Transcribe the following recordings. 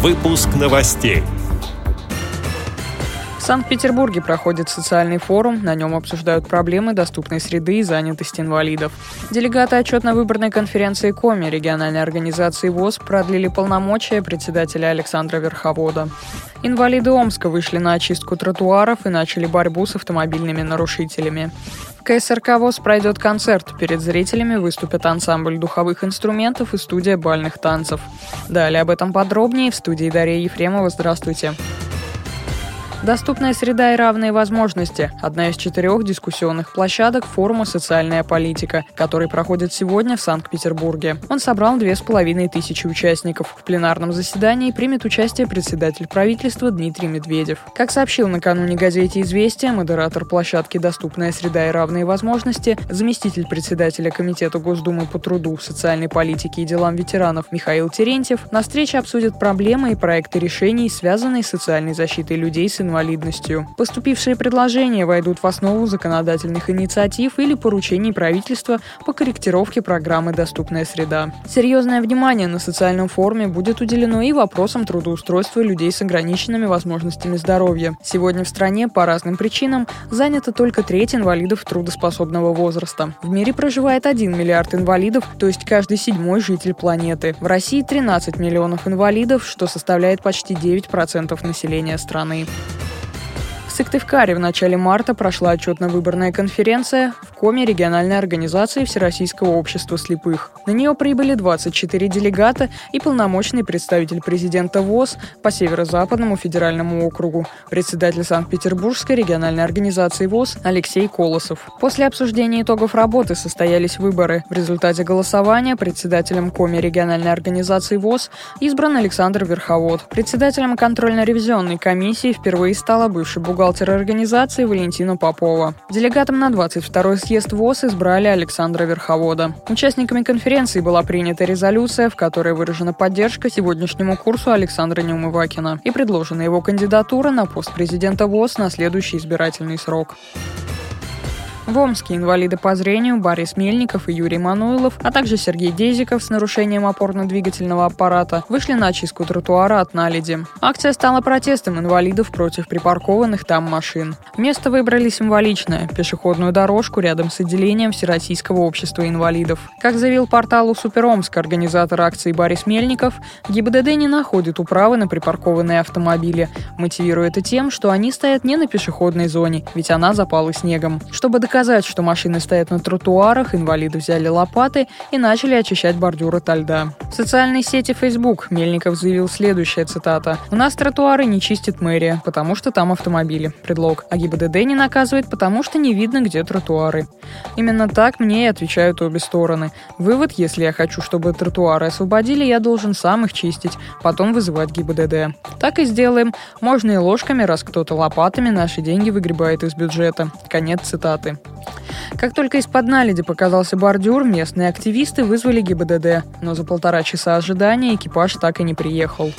Выпуск новостей. Санкт-Петербурге проходит социальный форум. На нем обсуждают проблемы доступной среды и занятости инвалидов. Делегаты отчетно-выборной конференции КОМИ региональной организации ВОЗ продлили полномочия председателя Александра Верховода. Инвалиды Омска вышли на очистку тротуаров и начали борьбу с автомобильными нарушителями. В КСРК ВОЗ пройдет концерт. Перед зрителями выступят ансамбль духовых инструментов и студия бальных танцев. Далее об этом подробнее в студии Дарья Ефремова. Здравствуйте. Доступная среда и равные возможности – одна из четырех дискуссионных площадок форума «Социальная политика», который проходит сегодня в Санкт-Петербурге. Он собрал две с половиной тысячи участников. В пленарном заседании примет участие председатель правительства Дмитрий Медведев. Как сообщил накануне газете «Известия», модератор площадки «Доступная среда и равные возможности», заместитель председателя Комитета Госдумы по труду, социальной политике и делам ветеранов Михаил Терентьев, на встрече обсудят проблемы и проекты решений, связанные с социальной защитой людей с инвалидностью. Поступившие предложения войдут в основу законодательных инициатив или поручений правительства по корректировке программы «Доступная среда». Серьезное внимание на социальном форуме будет уделено и вопросам трудоустройства людей с ограниченными возможностями здоровья. Сегодня в стране по разным причинам занято только треть инвалидов трудоспособного возраста. В мире проживает 1 миллиард инвалидов, то есть каждый седьмой житель планеты. В России 13 миллионов инвалидов, что составляет почти 9% населения страны. Сыктывкаре в начале марта прошла отчетно-выборная конференция в Коме региональной организации Всероссийского общества слепых. На нее прибыли 24 делегата и полномочный представитель президента ВОЗ по Северо-Западному федеральному округу, председатель Санкт-Петербургской региональной организации ВОЗ Алексей Колосов. После обсуждения итогов работы состоялись выборы. В результате голосования председателем Коми региональной организации ВОЗ избран Александр Верховод. Председателем контрольно-ревизионной комиссии впервые стала бывший бухгалтер бухгалтера организации Валентина Попова. Делегатом на 22-й съезд ВОЗ избрали Александра Верховода. Участниками конференции была принята резолюция, в которой выражена поддержка сегодняшнему курсу Александра Неумывакина и предложена его кандидатура на пост президента ВОЗ на следующий избирательный срок. В Омске инвалиды по зрению Борис Мельников и Юрий Мануилов, а также Сергей Дезиков с нарушением опорно-двигательного аппарата вышли на очистку тротуара от наледи. Акция стала протестом инвалидов против припаркованных там машин. Место выбрали символичное – пешеходную дорожку рядом с отделением Всероссийского общества инвалидов. Как заявил порталу Суперомск организатор акции Борис Мельников, ГИБДД не находит управы на припаркованные автомобили, мотивируя это тем, что они стоят не на пешеходной зоне, ведь она запала снегом. Чтобы доказать доказать, что машины стоят на тротуарах, инвалиды взяли лопаты и начали очищать бордюры от льда. В социальной сети Facebook Мельников заявил следующая цитата. «У нас тротуары не чистит мэрия, потому что там автомобили. Предлог. А ГИБДД не наказывает, потому что не видно, где тротуары». Именно так мне и отвечают обе стороны. Вывод, если я хочу, чтобы тротуары освободили, я должен сам их чистить, потом вызывать ГИБДД. Так и сделаем. Можно и ложками, раз кто-то лопатами наши деньги выгребает из бюджета. Конец цитаты. Как только из-под наледи показался бордюр, местные активисты вызвали ГИБДД, но за полтора часа ожидания экипаж так и не приехал.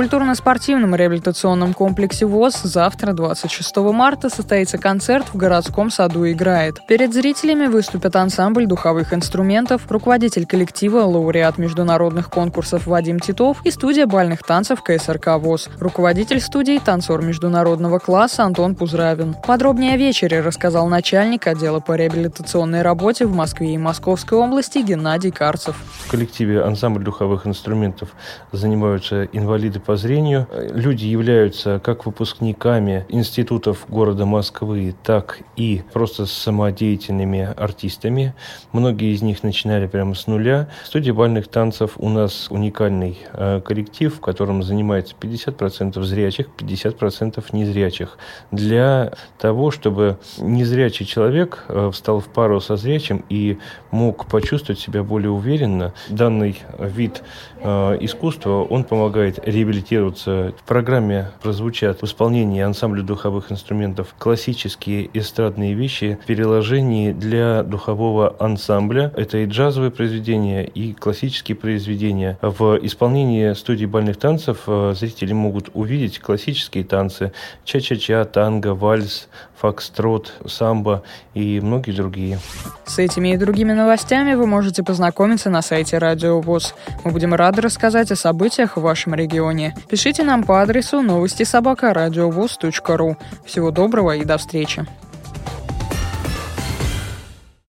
Культурно-спортивном реабилитационном комплексе ВОЗ завтра, 26 марта, состоится концерт в городском саду «Играет». Перед зрителями выступят ансамбль духовых инструментов, руководитель коллектива, лауреат международных конкурсов Вадим Титов и студия бальных танцев КСРК ВОЗ, руководитель студии танцор международного класса Антон Пузравин. Подробнее о вечере рассказал начальник отдела по реабилитационной работе в Москве и Московской области Геннадий Карцев. В коллективе ансамбль духовых инструментов занимаются инвалиды по зрению. Люди являются как выпускниками институтов города Москвы, так и просто самодеятельными артистами. Многие из них начинали прямо с нуля. В студии бальных танцев у нас уникальный э, коллектив, в котором занимается 50% зрячих, 50% незрячих. Для того, чтобы незрячий человек э, встал в пару со зрячим и мог почувствовать себя более уверенно, данный вид э, искусства, он помогает реабилитировать реабилитироваться. В программе прозвучат в исполнении ансамбля духовых инструментов классические эстрадные вещи в переложении для духового ансамбля. Это и джазовые произведения, и классические произведения. В исполнении студии бальных танцев э, зрители могут увидеть классические танцы ча-ча-ча, танго, вальс, фокстрот, самбо и многие другие. С этими и другими новостями вы можете познакомиться на сайте Радио ВОЗ. Мы будем рады рассказать о событиях в вашем регионе. Пишите нам по адресу новости собака ру. Всего доброго и до встречи.